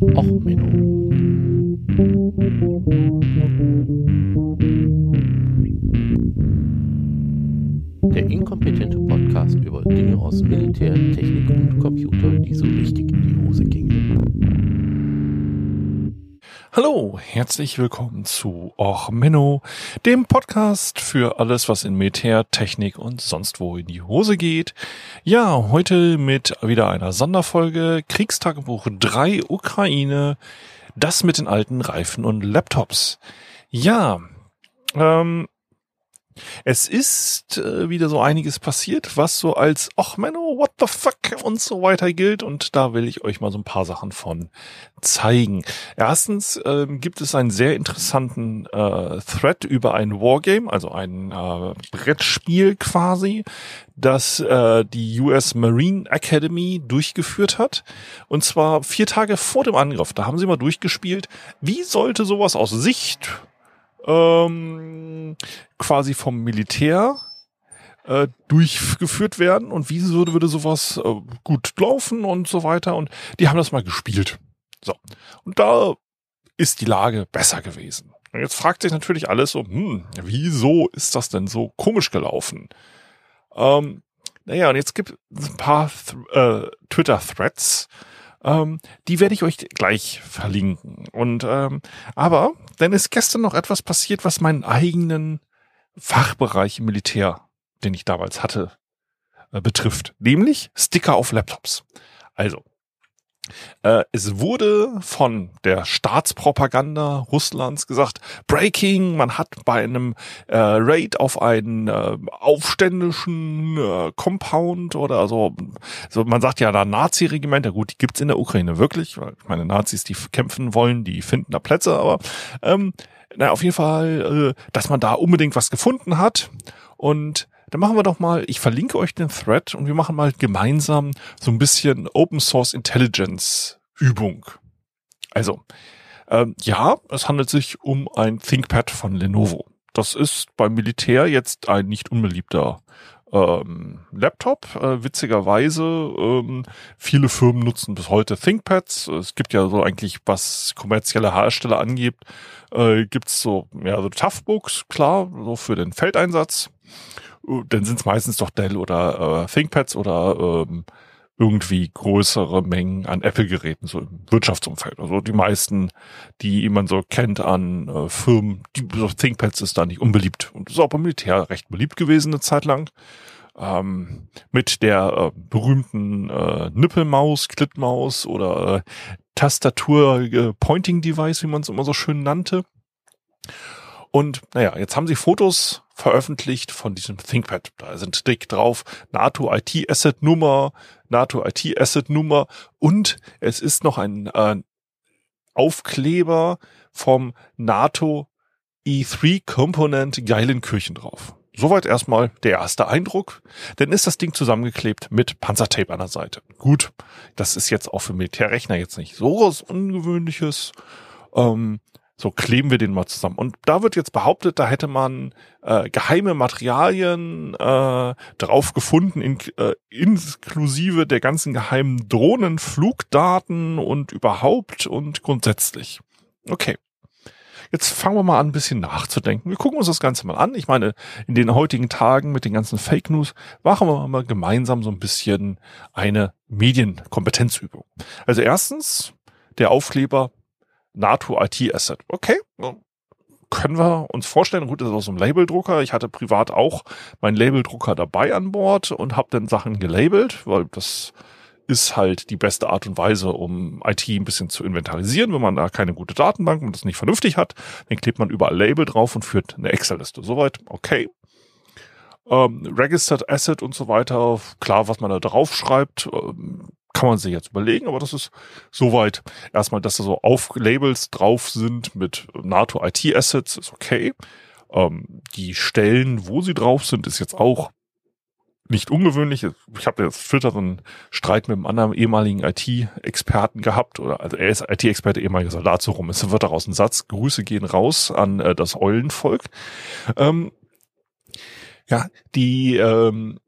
Och, Menno. Der inkompetente Podcast über Dinge aus Militär, Technik und Computer, die so richtig in die Hose gingen. Hallo, herzlich willkommen zu Och Menno, dem Podcast für alles, was in Militär, Technik und sonst wo in die Hose geht. Ja, heute mit wieder einer Sonderfolge Kriegstagebuch 3 Ukraine, das mit den alten Reifen und Laptops. Ja, ähm, es ist äh, wieder so einiges passiert, was so als ach Menno, what the fuck und so weiter gilt und da will ich euch mal so ein paar Sachen von zeigen. Erstens ähm, gibt es einen sehr interessanten äh, Thread über ein Wargame, also ein äh, Brettspiel quasi, das äh, die US Marine Academy durchgeführt hat. Und zwar vier Tage vor dem Angriff. Da haben sie mal durchgespielt, wie sollte sowas aus Sicht ähm, quasi vom Militär äh, durchgeführt werden und wie würde, würde sowas äh, gut laufen und so weiter. Und die haben das mal gespielt. So. Und da ist die Lage besser gewesen. Und jetzt fragt sich natürlich alles so, hm, wieso ist das denn so komisch gelaufen? Ähm, naja, und jetzt gibt es ein paar äh, Twitter-Threads, ähm, die werde ich euch gleich verlinken. Und ähm, aber dann ist gestern noch etwas passiert, was meinen eigenen Fachbereich im Militär, den ich damals hatte, äh, betrifft. Nämlich Sticker auf Laptops. Also, äh, es wurde von der Staatspropaganda Russlands gesagt, Breaking, man hat bei einem äh, Raid auf einen äh, aufständischen äh, Compound oder so, so man sagt ja da Nazi-Regiment, ja gut, die gibt's in der Ukraine wirklich, weil ich meine Nazis, die kämpfen wollen, die finden da Plätze, aber ähm, na, auf jeden Fall, äh, dass man da unbedingt was gefunden hat und dann machen wir doch mal, ich verlinke euch den Thread und wir machen mal gemeinsam so ein bisschen Open Source Intelligence Übung. Also, ähm, ja, es handelt sich um ein ThinkPad von Lenovo. Das ist beim Militär jetzt ein nicht unbeliebter ähm, Laptop. Äh, witzigerweise, ähm, viele Firmen nutzen bis heute ThinkPads. Es gibt ja so eigentlich, was kommerzielle Hersteller angeht, äh, gibt's so, ja, so Toughbooks, klar, so für den Feldeinsatz dann sind es meistens doch Dell oder äh, ThinkPads oder ähm, irgendwie größere Mengen an Apple-Geräten, so im Wirtschaftsumfeld. Also die meisten, die man so kennt an äh, Firmen, die so ThinkPads ist da nicht unbeliebt. Und ist auch beim Militär recht beliebt gewesen eine Zeit lang. Ähm, mit der äh, berühmten äh, Nippelmaus, Klittmaus oder äh, Tastatur äh, wie man es immer so schön nannte. Und naja, jetzt haben sie Fotos veröffentlicht von diesem ThinkPad. Da sind dick drauf NATO IT Asset Nummer, NATO IT Asset Nummer und es ist noch ein äh, Aufkleber vom NATO E3 Component Geilenkirchen drauf. Soweit erstmal der erste Eindruck. Dann ist das Ding zusammengeklebt mit Panzertape an der Seite. Gut, das ist jetzt auch für Militärrechner jetzt nicht so was Ungewöhnliches. Ähm, so kleben wir den mal zusammen. Und da wird jetzt behauptet, da hätte man äh, geheime Materialien äh, drauf gefunden, in, äh, inklusive der ganzen geheimen Drohnen, Flugdaten und überhaupt und grundsätzlich. Okay. Jetzt fangen wir mal an, ein bisschen nachzudenken. Wir gucken uns das Ganze mal an. Ich meine, in den heutigen Tagen mit den ganzen Fake News machen wir mal gemeinsam so ein bisschen eine Medienkompetenzübung. Also erstens, der Aufkleber NATO IT Asset. Okay, können wir uns vorstellen. Gut, das ist aus einem Labeldrucker. Ich hatte privat auch meinen Labeldrucker dabei an Bord und habe dann Sachen gelabelt, weil das ist halt die beste Art und Weise, um IT ein bisschen zu inventarisieren. Wenn man da keine gute Datenbank und das nicht vernünftig hat, dann klebt man überall Label drauf und führt eine Excel-Liste. Soweit, okay. Ähm, Registered Asset und so weiter, klar, was man da drauf schreibt, ähm, kann man sich jetzt überlegen, aber das ist soweit erstmal, dass da so auf Labels drauf sind mit NATO IT Assets, ist okay. Ähm, die Stellen, wo sie drauf sind, ist jetzt auch nicht ungewöhnlich. Ich habe jetzt Twitter einen Streit mit einem anderen ehemaligen IT-Experten gehabt, oder also er ist IT-Experte, ehemaliger Soldat, so rum. Es wird daraus ein Satz, Grüße gehen raus an äh, das Eulenvolk. Ähm, ja, die ähm,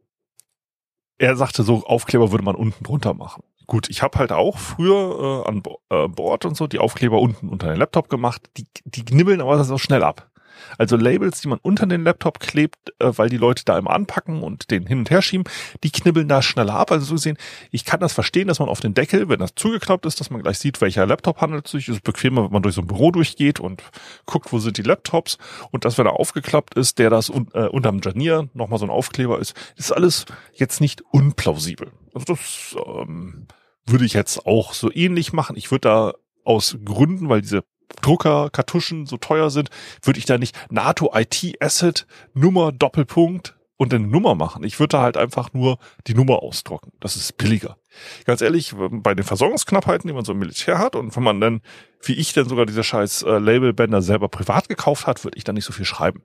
er sagte, so Aufkleber würde man unten drunter machen. gut, ich habe halt auch früher äh, an Bo äh, Bord und so die Aufkleber unten unter den Laptop gemacht. Die, die knibbeln aber so schnell ab. Also Labels, die man unter den Laptop klebt, äh, weil die Leute da immer anpacken und den hin und her schieben, die knibbeln da schneller ab. Also so gesehen, ich kann das verstehen, dass man auf den Deckel, wenn das zugeknoppt ist, dass man gleich sieht, welcher Laptop handelt sich. Es ist bequemer, wenn man durch so ein Büro durchgeht und guckt, wo sind die Laptops. Und dass, wenn er aufgeklappt ist, der das un äh, unterm Janier nochmal so ein Aufkleber ist, ist alles jetzt nicht unplausibel. Also das ähm, würde ich jetzt auch so ähnlich machen. Ich würde da aus Gründen, weil diese Drucker, Kartuschen so teuer sind, würde ich da nicht NATO IT Asset Nummer Doppelpunkt und eine Nummer machen. Ich würde da halt einfach nur die Nummer ausdrucken. Das ist billiger. Ganz ehrlich, bei den Versorgungsknappheiten, die man so im Militär hat und wenn man dann, wie ich denn sogar diese scheiß äh, Labelbänder selber privat gekauft hat, würde ich da nicht so viel schreiben.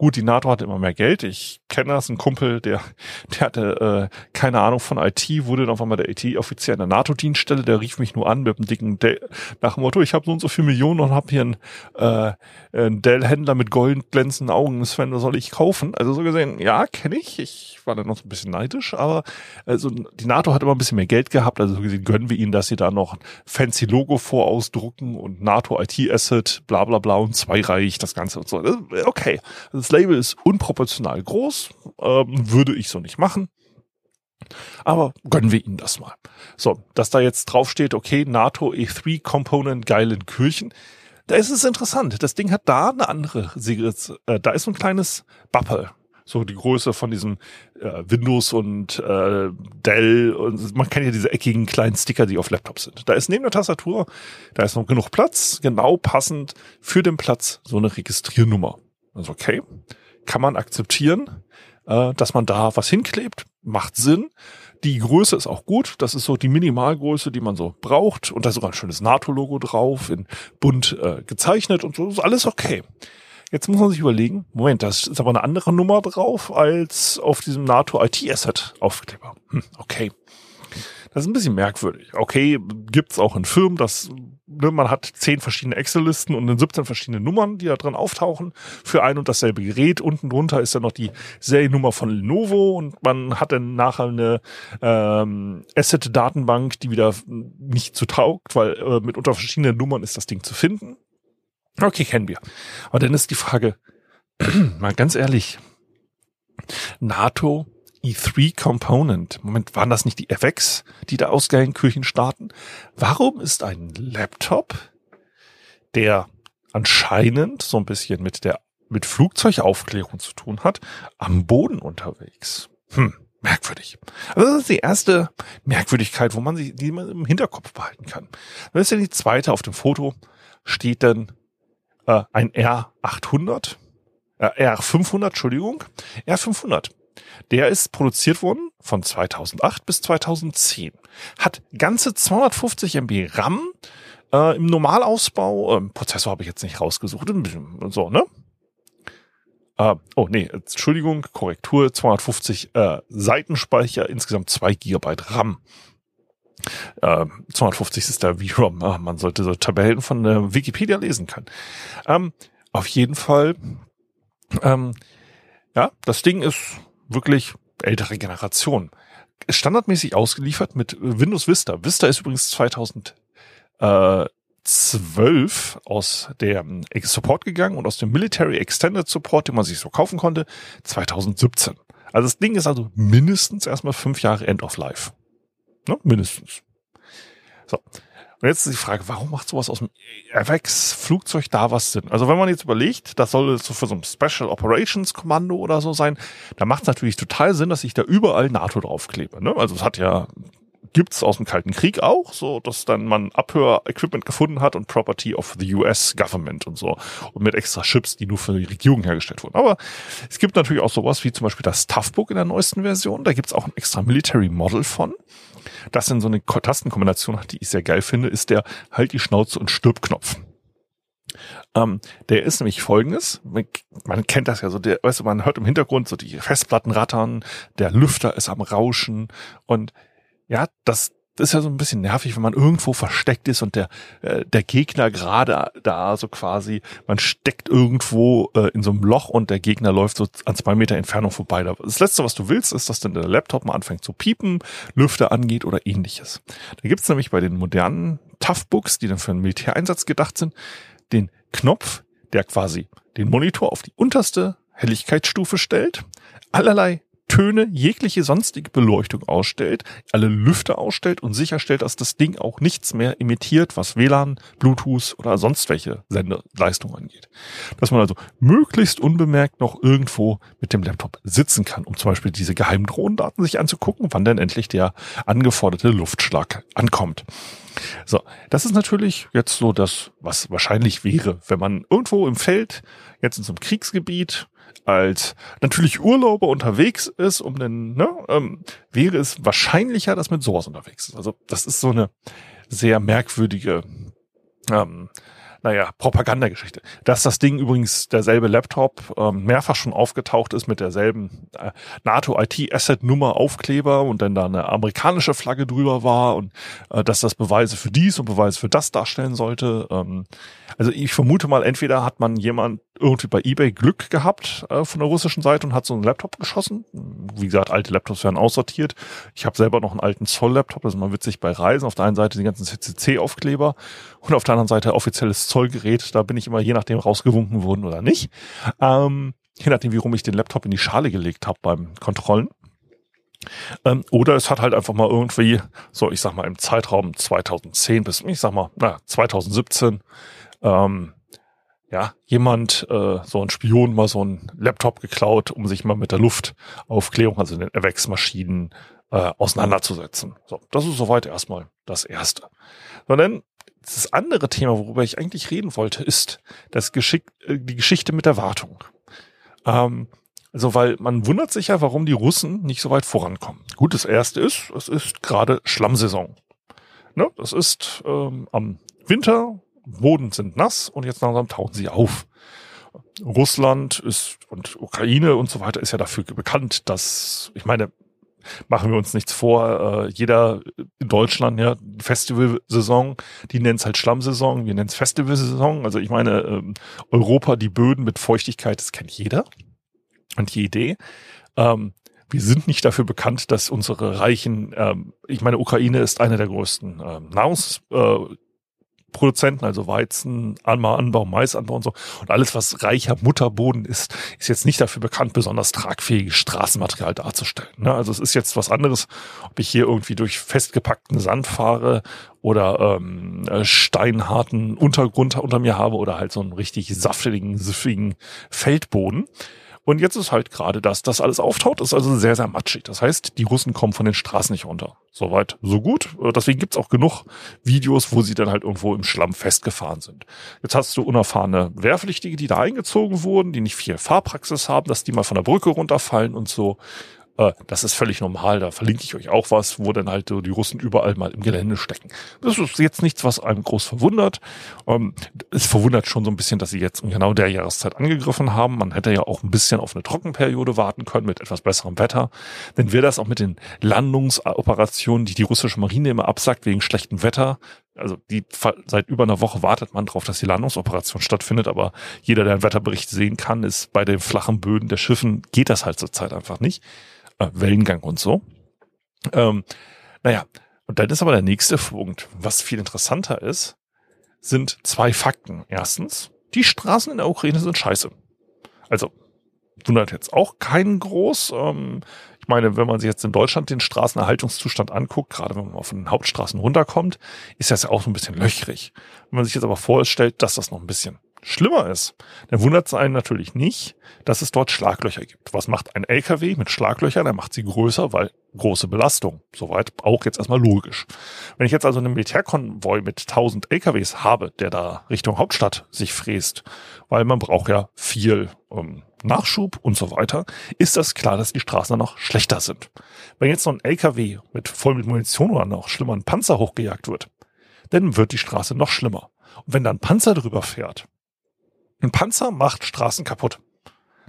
Gut, die NATO hatte immer mehr Geld. Ich kenne das, ein Kumpel, der, der hatte äh, keine Ahnung von IT, wurde dann auf einmal der IT-Offizier in der NATO-Dienststelle, der rief mich nur an mit einem dicken Dell, nach dem Motto, ich habe so und so viel Millionen und habe hier einen, äh, einen Dell-Händler mit gold glänzenden Augen, Sven, was soll ich kaufen? Also so gesehen, ja, kenne ich. Ich war dann noch so ein bisschen neidisch, aber also die NATO hat immer ein bisschen mehr Geld gehabt, also so gesehen gönnen wir ihnen, dass sie da noch ein fancy Logo vorausdrucken und NATO IT Asset, bla bla bla und zweireich, das Ganze und so. Okay, das Label ist unproportional groß, ähm, würde ich so nicht machen. Aber gönnen wir ihnen das mal. So, dass da jetzt draufsteht, okay, NATO E3 Component Geilenkirchen. Da ist es interessant. Das Ding hat da eine andere Siegels, äh, da ist so ein kleines Bappel so die Größe von diesen äh, Windows und äh, Dell und man kennt ja diese eckigen kleinen Sticker, die auf Laptops sind. Da ist neben der Tastatur, da ist noch genug Platz, genau passend für den Platz so eine Registriernummer. Also okay, kann man akzeptieren, äh, dass man da was hinklebt, macht Sinn. Die Größe ist auch gut. Das ist so die Minimalgröße, die man so braucht. Und da ist sogar ein schönes NATO-Logo drauf, in bunt äh, gezeichnet und so. Ist alles okay. Jetzt muss man sich überlegen, Moment, das ist aber eine andere Nummer drauf als auf diesem NATO IT Asset Aufkleber. Hm, okay. Das ist ein bisschen merkwürdig. Okay, gibt's auch in Firmen, dass ne, man hat zehn verschiedene Excel-Listen und in 17 verschiedene Nummern, die da drin auftauchen für ein und dasselbe Gerät. Unten drunter ist dann noch die Seriennummer von Lenovo und man hat dann nachher eine ähm, Asset-Datenbank, die wieder nicht zu taugt, weil äh, mit unter verschiedenen Nummern ist das Ding zu finden. Okay, kennen wir. Aber dann ist die Frage, mal ganz ehrlich, NATO E3 Component. Moment, waren das nicht die FX, die da aus Kirchen starten? Warum ist ein Laptop, der anscheinend so ein bisschen mit der mit Flugzeugaufklärung zu tun hat, am Boden unterwegs? Hm, merkwürdig. Also das ist die erste Merkwürdigkeit, wo man sich, die man im Hinterkopf behalten kann. Dann ist ja die zweite auf dem Foto, steht dann äh, ein R800, äh, R500, Entschuldigung, R500. Der ist produziert worden von 2008 bis 2010. Hat ganze 250 MB RAM äh, im Normalausbau. Ähm, Prozessor habe ich jetzt nicht rausgesucht. So, ne? Äh, oh, nee, Entschuldigung, Korrektur, 250 äh, Seitenspeicher, insgesamt zwei Gigabyte RAM. Äh, 250 ist der VROM. Ah, man sollte so Tabellen von äh, Wikipedia lesen können. Ähm, auf jeden Fall, ähm, ja, das Ding ist wirklich ältere Generation. Standardmäßig ausgeliefert mit Windows Vista. Vista ist übrigens 2012 aus der Support gegangen und aus dem Military Extended Support, den man sich so kaufen konnte, 2017. Also das Ding ist also mindestens erstmal fünf Jahre End of Life. Ne? Mindestens. So. Und jetzt ist die Frage, warum macht sowas aus dem FX-Flugzeug da was Sinn? Also wenn man jetzt überlegt, das soll so für so ein Special Operations Kommando oder so sein, dann macht es natürlich total Sinn, dass ich da überall NATO draufklebe. Ne? Also es hat ja gibt's aus dem Kalten Krieg auch, so dass dann man Abhörequipment gefunden hat und Property of the US Government und so und mit extra Chips, die nur für die Regierung hergestellt wurden. Aber es gibt natürlich auch sowas wie zum Beispiel das Toughbook in der neuesten Version. Da gibt's auch ein extra Military Model von das dann so eine Tastenkombination hat, die ich sehr geil finde, ist der Halt die Schnauze und Stirbknopf. Ähm, der ist nämlich folgendes, man kennt das ja so, der, weißt du, man hört im Hintergrund so die Festplatten rattern, der Lüfter ist am Rauschen und ja, das ist ja so ein bisschen nervig, wenn man irgendwo versteckt ist und der, äh, der Gegner gerade da so quasi, man steckt irgendwo äh, in so einem Loch und der Gegner läuft so an zwei Meter Entfernung vorbei. Das Letzte, was du willst, ist, dass dann der Laptop mal anfängt zu piepen, Lüfter angeht oder ähnliches. Da gibt's nämlich bei den modernen Toughbooks, die dann für einen Militäreinsatz gedacht sind, den Knopf, der quasi den Monitor auf die unterste Helligkeitsstufe stellt, allerlei Töne, jegliche sonstige Beleuchtung ausstellt, alle Lüfter ausstellt und sicherstellt, dass das Ding auch nichts mehr imitiert, was WLAN, Bluetooth oder sonst welche Sendeleistung angeht. Dass man also möglichst unbemerkt noch irgendwo mit dem Laptop sitzen kann, um zum Beispiel diese geheimen Drohnendaten sich anzugucken, wann denn endlich der angeforderte Luftschlag ankommt. So, das ist natürlich jetzt so das, was wahrscheinlich wäre, wenn man irgendwo im Feld, jetzt in so einem Kriegsgebiet, als natürlich Urlauber unterwegs ist, um den, ne, ähm, wäre es wahrscheinlicher, dass mit sowas unterwegs ist. Also das ist so eine sehr merkwürdige ähm, naja, Propagandageschichte. Dass das Ding übrigens derselbe Laptop ähm, mehrfach schon aufgetaucht ist mit derselben äh, NATO IT Asset Nummer Aufkleber und dann da eine amerikanische Flagge drüber war und äh, dass das Beweise für dies und Beweise für das darstellen sollte. Ähm, also ich vermute mal, entweder hat man jemand irgendwie bei eBay Glück gehabt äh, von der russischen Seite und hat so einen Laptop geschossen. Wie gesagt, alte Laptops werden aussortiert. Ich habe selber noch einen alten Zoll-Laptop, das ist mal witzig bei Reisen. Auf der einen Seite die ganzen CCC-Aufkleber und auf der anderen Seite offizielles Zollgerät. Da bin ich immer je nachdem rausgewunken worden oder nicht. Ähm, je nachdem, wie rum ich den Laptop in die Schale gelegt habe beim Kontrollen. Ähm, oder es hat halt einfach mal irgendwie, so ich sag mal im Zeitraum 2010 bis, ich sag mal, na, 2017, ähm, ja, jemand, äh, so ein Spion, mal so ein Laptop geklaut, um sich mal mit der Luftaufklärung, also den Erwecksmaschinen, äh, auseinanderzusetzen. So, das ist soweit erstmal das Erste. Sondern das andere Thema, worüber ich eigentlich reden wollte, ist das Geschick, äh, die Geschichte mit der Wartung. Ähm, also, weil man wundert sich ja, warum die Russen nicht so weit vorankommen. Gut, das erste ist, es ist gerade Schlammsaison. Ne? Das ist ähm, am Winter, Boden sind nass und jetzt langsam tauchen sie auf. Russland ist und Ukraine und so weiter ist ja dafür bekannt, dass, ich meine, machen wir uns nichts vor, äh, jeder in Deutschland, ja, Festivalsaison, die nennt es halt Schlammsaison, wir nennen es Festivalsaison. Also ich meine, ähm, Europa, die Böden mit Feuchtigkeit, das kennt jeder. Und Idee, ähm, wir sind nicht dafür bekannt, dass unsere reichen, ähm, ich meine, Ukraine ist eine der größten ähm, Nahrungs, äh, Produzenten, also Weizen, Anbau, Maisanbau und so. Und alles, was reicher Mutterboden ist, ist jetzt nicht dafür bekannt, besonders tragfähiges Straßenmaterial darzustellen. Ne? Also es ist jetzt was anderes, ob ich hier irgendwie durch festgepackten Sand fahre oder ähm, äh, steinharten Untergrund unter mir habe oder halt so einen richtig saftigen, süffigen Feldboden. Und jetzt ist halt gerade das, das alles auftaut, ist also sehr, sehr matschig. Das heißt, die Russen kommen von den Straßen nicht runter. Soweit, so gut. Äh, deswegen gibt's auch genug Videos, wo sie dann halt irgendwo im Schlamm festgefahren sind. Jetzt hast du unerfahrene Wehrpflichtige, die da eingezogen wurden, die nicht viel Fahrpraxis haben, dass die mal von der Brücke runterfallen und so. Äh, das ist völlig normal. Da verlinke ich euch auch was, wo dann halt so die Russen überall mal im Gelände stecken. Das ist jetzt nichts, was einem groß verwundert. Ähm, es verwundert schon so ein bisschen, dass sie jetzt in genau der Jahreszeit angegriffen haben. Man hätte ja auch ein bisschen auf eine Trockenperiode warten können mit etwas besserem Wetter. Denn wäre das auch mit den Landungsoperationen, die die russische Marine immer absagt wegen schlechtem Wetter, also die seit über einer Woche wartet man darauf, dass die Landungsoperation stattfindet, aber jeder, der einen Wetterbericht sehen kann, ist bei den flachen Böden der Schiffen geht das halt zurzeit einfach nicht äh, Wellengang und so. Ähm, naja, und dann ist aber der nächste Punkt, was viel interessanter ist, sind zwei Fakten. Erstens, die Straßen in der Ukraine sind scheiße. Also, wundert jetzt auch keinen groß. Ähm, ich meine, wenn man sich jetzt in Deutschland den Straßenerhaltungszustand anguckt, gerade wenn man auf den Hauptstraßen runterkommt, ist das ja auch so ein bisschen löchrig. Wenn man sich jetzt aber vorstellt, dass das noch ein bisschen schlimmer ist, dann wundert es einen natürlich nicht, dass es dort Schlaglöcher gibt. Was macht ein LKW mit Schlaglöchern? Er macht sie größer, weil große Belastung. Soweit auch jetzt erstmal logisch. Wenn ich jetzt also einen Militärkonvoi mit 1000 LKWs habe, der da Richtung Hauptstadt sich fräst, weil man braucht ja viel ähm, Nachschub und so weiter, ist das klar, dass die Straßen dann noch schlechter sind. Wenn jetzt so ein LKW mit voll mit Munition oder noch schlimmer ein Panzer hochgejagt wird, dann wird die Straße noch schlimmer. Und wenn dann Panzer drüber fährt, ein Panzer macht Straßen kaputt.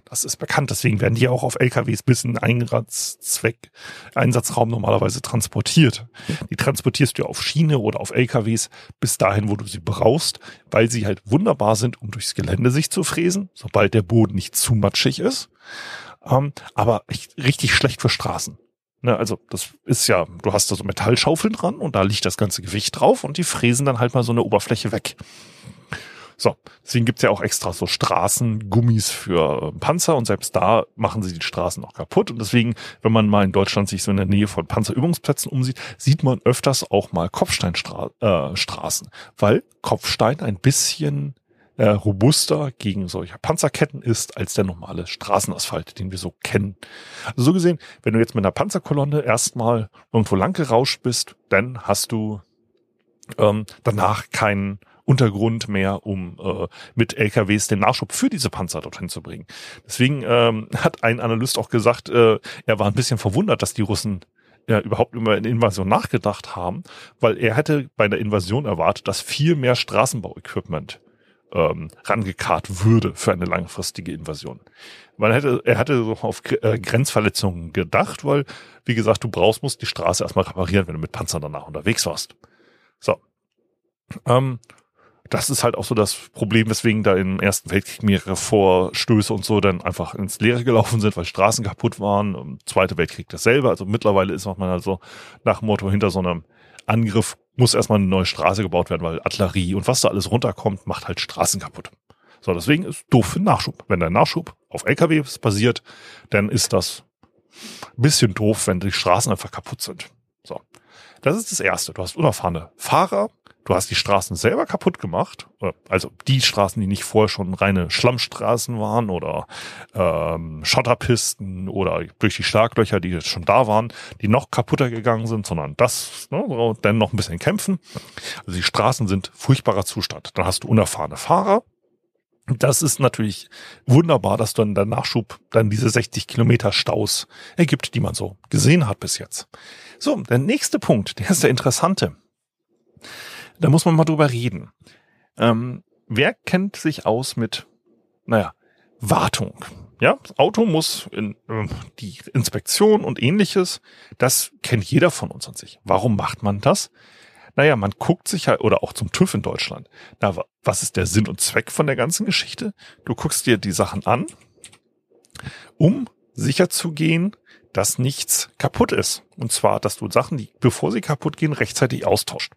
Das ist bekannt, deswegen werden die auch auf LKWs bis in Einsatzzweck, Einsatzraum normalerweise transportiert. Die transportierst du auf Schiene oder auf LKWs bis dahin, wo du sie brauchst, weil sie halt wunderbar sind, um durchs Gelände sich zu fräsen, sobald der Boden nicht zu matschig ist. Ähm, aber richtig schlecht für Straßen. Ne, also das ist ja, du hast da so Metallschaufeln dran und da liegt das ganze Gewicht drauf und die fräsen dann halt mal so eine Oberfläche weg. So, deswegen gibt's ja auch extra so Straßengummis für äh, Panzer und selbst da machen sie die Straßen auch kaputt. Und deswegen, wenn man mal in Deutschland sich so in der Nähe von Panzerübungsplätzen umsieht, sieht man öfters auch mal Kopfsteinstraßen, äh, weil Kopfstein ein bisschen äh, robuster gegen solche Panzerketten ist als der normale Straßenasphalt, den wir so kennen. Also so gesehen, wenn du jetzt mit einer Panzerkolonne erstmal irgendwo lang gerauscht bist, dann hast du ähm, danach keinen Untergrund mehr, um äh, mit LKWs den Nachschub für diese Panzer dorthin zu bringen. Deswegen ähm, hat ein Analyst auch gesagt, äh, er war ein bisschen verwundert, dass die Russen ja, überhaupt über eine Invasion nachgedacht haben, weil er hätte bei der Invasion erwartet, dass viel mehr Straßenbauequipment ähm, rangekarrt würde für eine langfristige Invasion. Man hätte, er hatte so auf äh, Grenzverletzungen gedacht, weil, wie gesagt, du brauchst, musst die Straße erstmal reparieren, wenn du mit Panzern danach unterwegs warst. So. Ähm, das ist halt auch so das Problem, weswegen da im Ersten Weltkrieg mehrere Vorstöße und so dann einfach ins Leere gelaufen sind, weil Straßen kaputt waren. Im Zweiten Weltkrieg dasselbe. Also mittlerweile ist man also nach dem Motto hinter so einem Angriff muss erstmal eine neue Straße gebaut werden, weil Artillerie und was da alles runterkommt, macht halt Straßen kaputt. So, deswegen ist doof für Nachschub. Wenn der Nachschub auf LKWs basiert, dann ist das ein bisschen doof, wenn die Straßen einfach kaputt sind. So. Das ist das Erste. Du hast unerfahrene Fahrer, Du hast die Straßen selber kaputt gemacht, also die Straßen, die nicht vorher schon reine Schlammstraßen waren oder ähm, Schotterpisten oder durch die Schlaglöcher, die jetzt schon da waren, die noch kaputter gegangen sind, sondern das, ne, dann noch ein bisschen kämpfen. Also die Straßen sind furchtbarer Zustand. Dann hast du unerfahrene Fahrer, das ist natürlich wunderbar, dass dann der Nachschub dann diese 60 Kilometer Staus ergibt, die man so gesehen hat bis jetzt. So, der nächste Punkt, der ist der interessante da muss man mal drüber reden. Ähm, wer kennt sich aus mit, naja, Wartung? Ja, das Auto muss in äh, die Inspektion und ähnliches. Das kennt jeder von uns an sich. Warum macht man das? Naja, man guckt sich halt, oder auch zum TÜV in Deutschland. Na, was ist der Sinn und Zweck von der ganzen Geschichte? Du guckst dir die Sachen an, um sicher zu gehen, dass nichts kaputt ist. Und zwar, dass du Sachen, die, bevor sie kaputt gehen, rechtzeitig austauscht.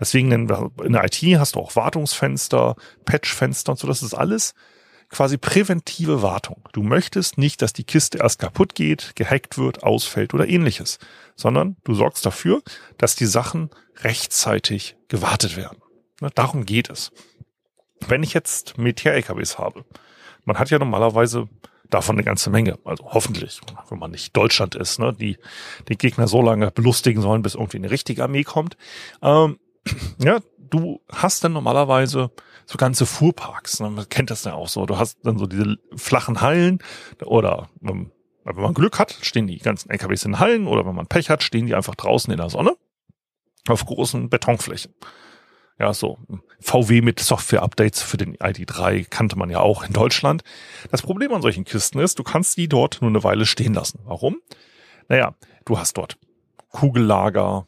Deswegen in der IT hast du auch Wartungsfenster, Patchfenster und so. Das ist alles quasi präventive Wartung. Du möchtest nicht, dass die Kiste erst kaputt geht, gehackt wird, ausfällt oder ähnliches, sondern du sorgst dafür, dass die Sachen rechtzeitig gewartet werden. Darum geht es. Wenn ich jetzt Militär-LKWs habe, man hat ja normalerweise davon eine ganze Menge. Also hoffentlich, wenn man nicht Deutschland ist, ne, die die Gegner so lange belustigen sollen, bis irgendwie eine richtige Armee kommt. Ähm, ja, du hast dann normalerweise so ganze Fuhrparks. Ne? Man kennt das ja auch so. Du hast dann so diese flachen Hallen oder ähm, wenn man Glück hat, stehen die ganzen LKWs in Hallen oder wenn man Pech hat, stehen die einfach draußen in der Sonne auf großen Betonflächen. Ja, so VW mit Software-Updates für den ID3 kannte man ja auch in Deutschland. Das Problem an solchen Kisten ist, du kannst die dort nur eine Weile stehen lassen. Warum? Naja, du hast dort Kugellager,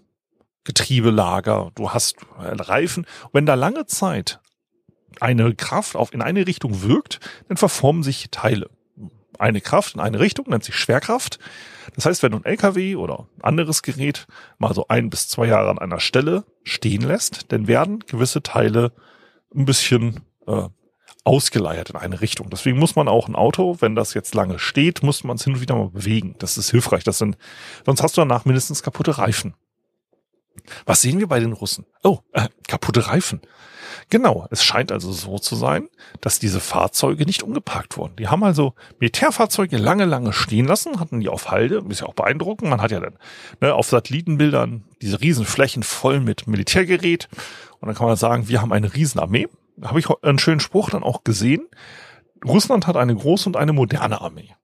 Getriebelager, du hast äh, Reifen. Wenn da lange Zeit eine Kraft auf in eine Richtung wirkt, dann verformen sich Teile eine Kraft in eine Richtung, nennt sich Schwerkraft. Das heißt, wenn du ein LKW oder anderes Gerät mal so ein bis zwei Jahre an einer Stelle stehen lässt, dann werden gewisse Teile ein bisschen äh, ausgeleiert in eine Richtung. Deswegen muss man auch ein Auto, wenn das jetzt lange steht, muss man es hin und wieder mal bewegen. Das ist hilfreich. Das sind, sonst hast du danach mindestens kaputte Reifen. Was sehen wir bei den Russen? Oh, äh, kaputte Reifen. Genau, es scheint also so zu sein, dass diese Fahrzeuge nicht umgeparkt wurden. Die haben also Militärfahrzeuge lange, lange stehen lassen, hatten die auf Halde, ist ja auch beeindruckend. Man hat ja dann ne, auf Satellitenbildern diese riesen Flächen voll mit Militärgerät. Und dann kann man sagen, wir haben eine Riesenarmee. Da habe ich einen schönen Spruch dann auch gesehen. Russland hat eine große und eine moderne Armee.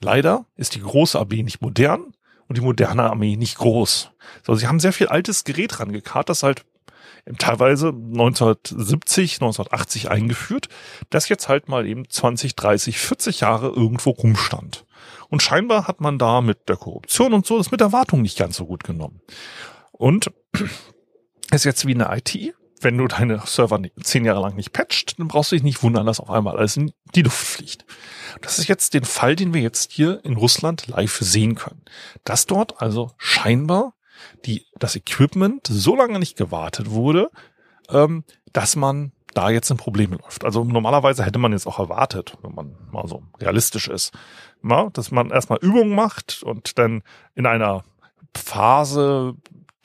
Leider ist die große Armee nicht modern und die moderne Armee nicht groß. So, sie haben sehr viel altes Gerät rangekarrt, das halt teilweise 1970, 1980 eingeführt, das jetzt halt mal eben 20, 30, 40 Jahre irgendwo rumstand. Und scheinbar hat man da mit der Korruption und so das mit der Wartung nicht ganz so gut genommen. Und ist jetzt wie eine IT. Wenn du deine Server zehn Jahre lang nicht patcht, dann brauchst du dich nicht wundern, dass auf einmal alles in die Luft fliegt. Das ist jetzt den Fall, den wir jetzt hier in Russland live sehen können. Dass dort also scheinbar die, das Equipment so lange nicht gewartet wurde, ähm, dass man da jetzt in Probleme läuft. Also normalerweise hätte man jetzt auch erwartet, wenn man mal so realistisch ist, na, dass man erstmal Übungen macht und dann in einer Phase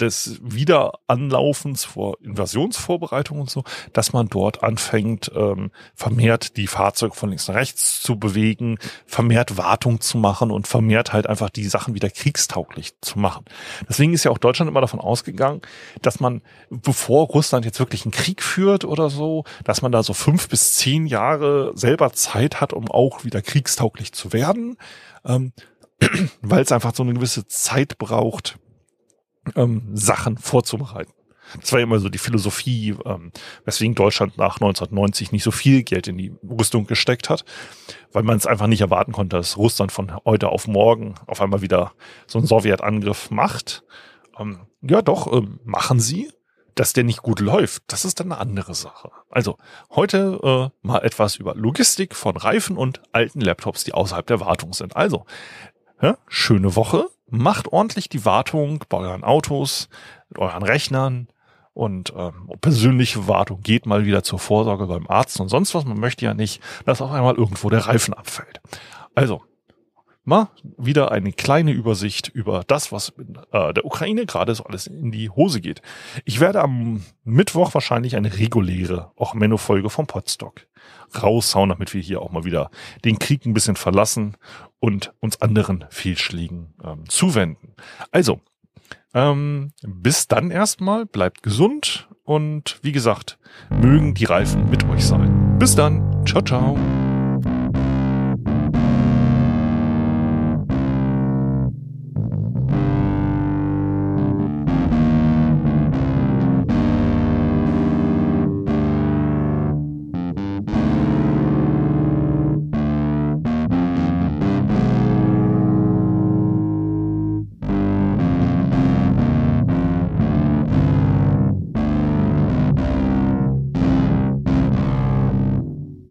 des Wiederanlaufens vor Invasionsvorbereitung und so, dass man dort anfängt, ähm, vermehrt die Fahrzeuge von links nach rechts zu bewegen, vermehrt Wartung zu machen und vermehrt halt einfach die Sachen wieder kriegstauglich zu machen. Deswegen ist ja auch Deutschland immer davon ausgegangen, dass man, bevor Russland jetzt wirklich einen Krieg führt oder so, dass man da so fünf bis zehn Jahre selber Zeit hat, um auch wieder kriegstauglich zu werden. Ähm, weil es einfach so eine gewisse Zeit braucht, ähm, Sachen vorzubereiten. Das war immer so die Philosophie, ähm, weswegen Deutschland nach 1990 nicht so viel Geld in die Rüstung gesteckt hat, weil man es einfach nicht erwarten konnte, dass Russland von heute auf morgen auf einmal wieder so einen Sowjetangriff macht. Ähm, ja, doch, ähm, machen sie. Dass der nicht gut läuft, das ist dann eine andere Sache. Also heute äh, mal etwas über Logistik von Reifen und alten Laptops, die außerhalb der Wartung sind. Also, ja, schöne Woche macht ordentlich die Wartung bei euren Autos, mit euren Rechnern und ähm, persönliche Wartung geht mal wieder zur Vorsorge beim Arzt und sonst was. Man möchte ja nicht, dass auf einmal irgendwo der Reifen abfällt. Also, mal wieder eine kleine Übersicht über das, was in äh, der Ukraine gerade so alles in die Hose geht. Ich werde am Mittwoch wahrscheinlich eine reguläre, auch Menno-Folge vom Podstock raushauen, damit wir hier auch mal wieder den Krieg ein bisschen verlassen und uns anderen Fehlschlägen ähm, zuwenden. Also, ähm, bis dann erstmal, bleibt gesund und wie gesagt, mögen die Reifen mit euch sein. Bis dann, ciao, ciao.